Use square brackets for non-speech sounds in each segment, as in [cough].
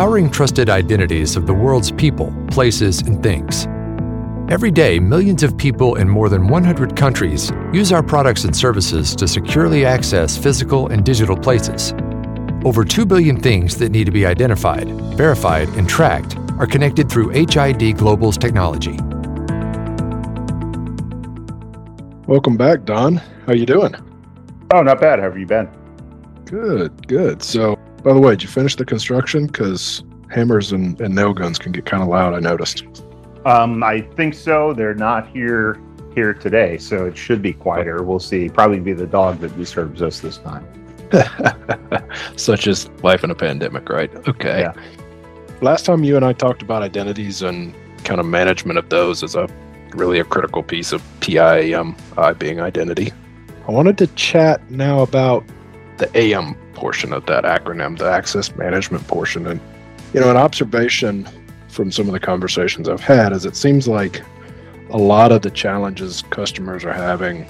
powering trusted identities of the world's people, places, and things. Every day, millions of people in more than 100 countries use our products and services to securely access physical and digital places. Over 2 billion things that need to be identified, verified, and tracked are connected through HID Global's technology. Welcome back, Don. How are you doing? Oh, not bad. How have you been? Good, good. So, by the way, did you finish the construction? Because hammers and, and nail guns can get kind of loud. I noticed. Um, I think so. They're not here here today, so it should be quieter. We'll see. Probably be the dog that disturbs us this time. [laughs] Such as life in a pandemic, right? Okay. Yeah. Last time you and I talked about identities and kind of management of those as a really a critical piece of PIAM, I being identity. I wanted to chat now about the AM portion of that acronym, the access management portion. And, you know, an observation from some of the conversations I've had is it seems like a lot of the challenges customers are having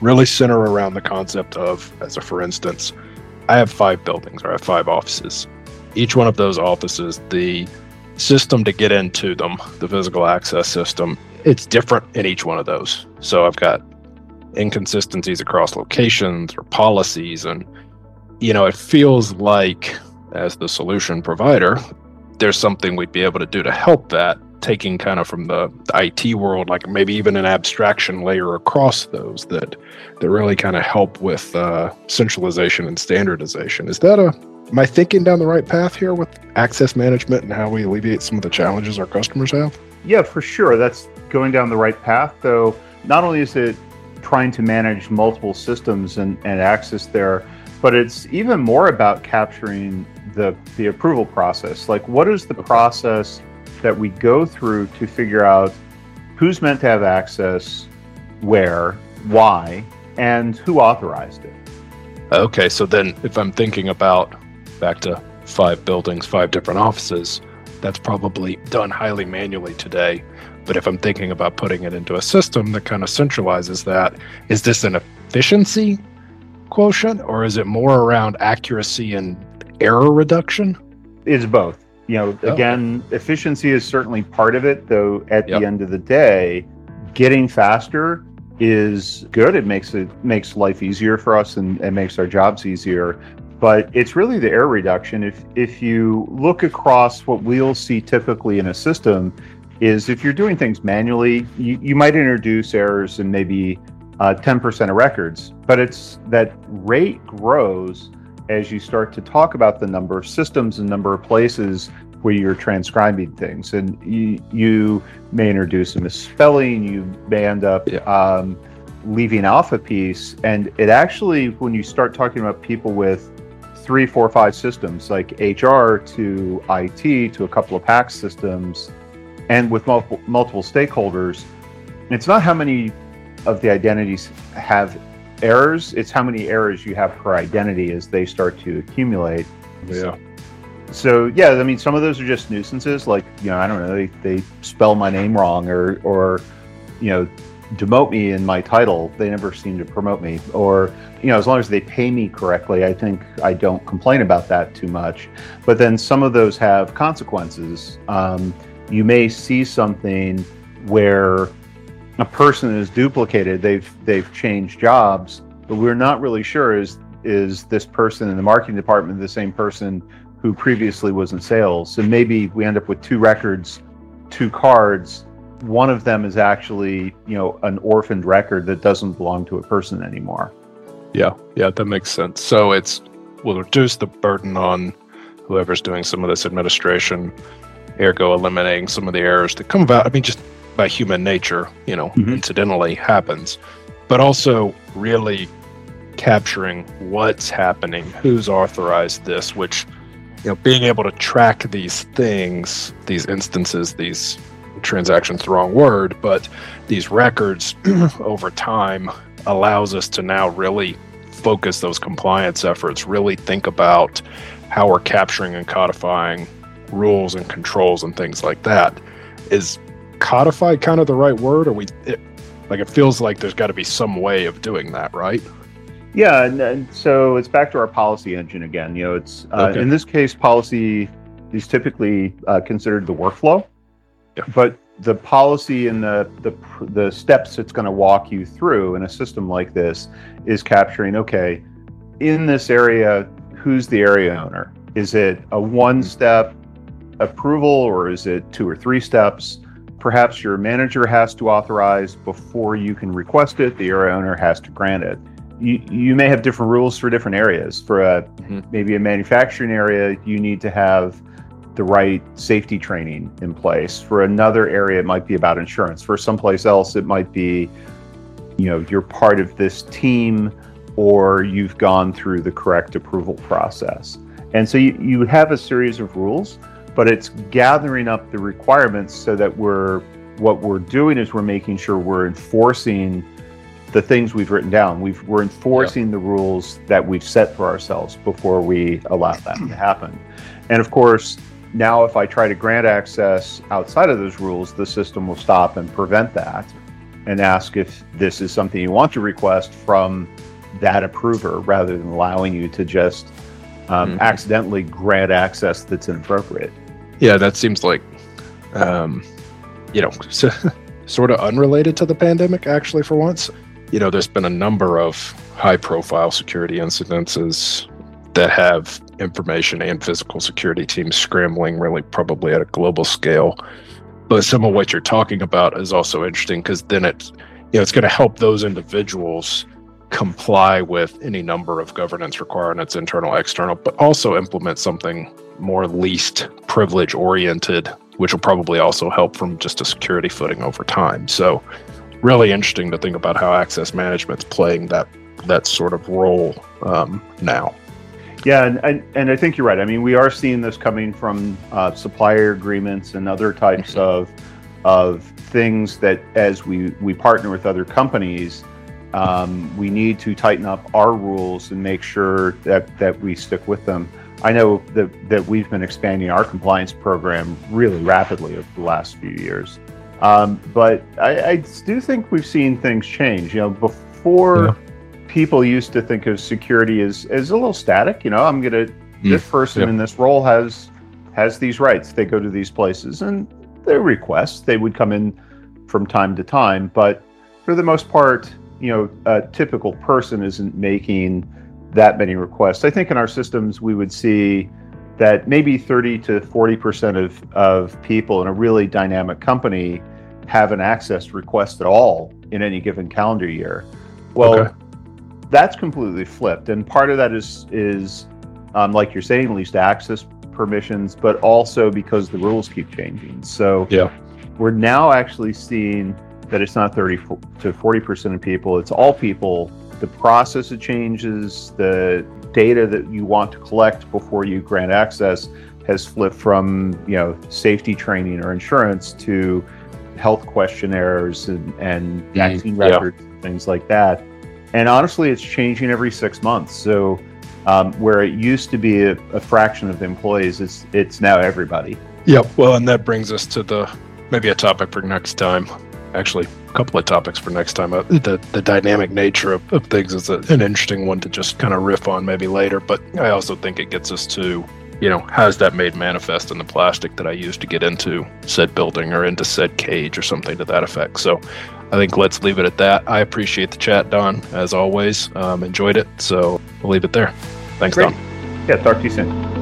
really center around the concept of, as a for instance, I have five buildings or I have five offices. Each one of those offices, the system to get into them, the physical access system, it's different in each one of those. So I've got inconsistencies across locations or policies. And, you know, it feels like as the solution provider, there's something we'd be able to do to help that, taking kind of from the, the IT world, like maybe even an abstraction layer across those that that really kind of help with uh, centralization and standardization. Is that a am I thinking down the right path here with access management and how we alleviate some of the challenges our customers have? Yeah, for sure. That's going down the right path. Though not only is it trying to manage multiple systems and, and access there, but it's even more about capturing the the approval process. Like, what is the process that we go through to figure out who's meant to have access, where, why, and who authorized it? Okay, so then if I'm thinking about back to five buildings, five different offices, that's probably done highly manually today. But if I'm thinking about putting it into a system that kind of centralizes that, is this an efficiency quotient or is it more around accuracy and error reduction? It's both. You know, Oh. again, efficiency is certainly part of it, though at Yep. the end of the day, getting faster is good. It makes it makes life easier for us and, and makes our jobs easier. But it's really the error reduction. If if you look across what we'll see typically in a system, is if you're doing things manually, you, you might introduce errors in maybe uh, 10% of records, but it's that rate grows as you start to talk about the number of systems and number of places where you're transcribing things and you, you may introduce a misspelling you may end up Yeah. um, leaving off a piece and it actually when you start talking about people with three four five systems like hr to it to a couple of PAC systems and with multiple, multiple stakeholders it's not how many of the identities have errors it's how many errors you have per identity as they start to accumulate. Yeah. so yeah i mean some of those are just nuisances like you know i don't know they, they spell my name wrong or or you know demote me in my title. They never seem to promote me. Or you know as long as they pay me correctly i think i don't complain about that too much. But then some of those have consequences. Um, you may see something where a person is duplicated they've they've changed jobs but we're not really sure is is this person in the marketing department the same person who previously was in sales and maybe we end up with two records two cards one of them is actually you know an orphaned record that doesn't belong to a person anymore Yeah. Yeah. That makes sense. So it's will reduce the burden on whoever's doing some of this administration, ergo eliminating some of the errors that come about. I mean, just by human nature, you know, Mhm. incidentally happens, but also really capturing what's happening, who's authorized this, which, you know, being able to track these things, these instances, these transactions, the wrong word, but these records [clears throat] over time allows us to now really focus those compliance efforts, really think about how we're capturing and codifying rules and controls and things like that. Is codified kind of the right word? Or we it, like it feels like there's got to be some way of doing that, right? Yeah, and, and so it's back to our policy engine again. You know, it's uh, Okay. in this case policy is typically uh, considered the workflow. Yeah. But the policy and the the, the steps it's going to walk you through in a system like this is capturing okay in this area who's the area owner is it a one step approval or is it two or three steps perhaps your manager has to authorize before you can request it the area owner has to grant it you, you may have different rules for different areas for a mm-hmm. maybe a manufacturing area you need to have the right safety training in place. For another area, it might be about insurance. For someplace else, it might be, you know, you're part of this team or you've gone through the correct approval process. And so you, you have a series of rules, but it's gathering up the requirements so that we're what we're doing is we're making sure we're enforcing the things we've written down. we are enforcing yeah. the rules that we've set for ourselves before we allow that to happen. And of course, now, if I try to grant access outside of those rules, the system will stop and prevent that and ask if this is something you want to request from that approver rather than allowing you to just um, mm-hmm. accidentally grant access that's inappropriate. Yeah, that seems like, um, you know, [laughs] so, sort of unrelated to the pandemic, actually, for once. You know, there's been a number of high profile security incidences that have information and physical security teams scrambling really probably at a global scale. But some of what you're talking about is also interesting because then it's you know it's going to help those individuals comply with any number of governance requirements, internal, external, but also implement something more least privilege oriented, which will probably also help from just a security footing over time. So really interesting to think about how access management's playing that that sort of role um, now. Yeah, and, and, and I think you're right. I mean, we are seeing this coming from uh, supplier agreements and other types mm-hmm. of of things that as we we partner with other companies, um, we need to tighten up our rules and make sure that that we stick with them. I know that that we've been expanding our compliance program really rapidly over the last few years, um, but I, I, do think we've seen things change. You know, before. Yeah people used to think of security as as a little static. You know, I'm gonna mm. this person yep. in this role has has these rights. They go to these places and their requests they would come in from time to time, but for the most part, you know, a typical person isn't making that many requests. I think in our systems we would see that maybe 30 to 40 percent of of people in a really dynamic company have an access request at all in any given calendar year. Well, okay that's completely flipped, and part of that is is um, like you're saying, least access permissions, but also because the rules keep changing. So yeah, we're now actually seeing that it's not 30 to 40 percent of people; it's all people. The process of changes, the data that you want to collect before you grant access has flipped from you know safety training or insurance to health questionnaires and, and mm, vaccine yeah. records, things like that and honestly, it's changing every six months. So um, where it used to be a, a, fraction of the employees, it's it's now everybody. Yep. Well, and that brings us to the maybe a topic for next time. Actually, a couple of topics for next time. Uh, the the dynamic nature of, of things is a, an interesting one to just kind of riff on maybe later. But I also think it gets us to you know, how's that made manifest in the plastic that I use to get into said building or into said cage or something to that effect? So I think let's leave it at that. I appreciate the chat, Don, as always. Um, enjoyed it. So we'll leave it there. Thanks, Great. Don. Yeah, talk to you soon.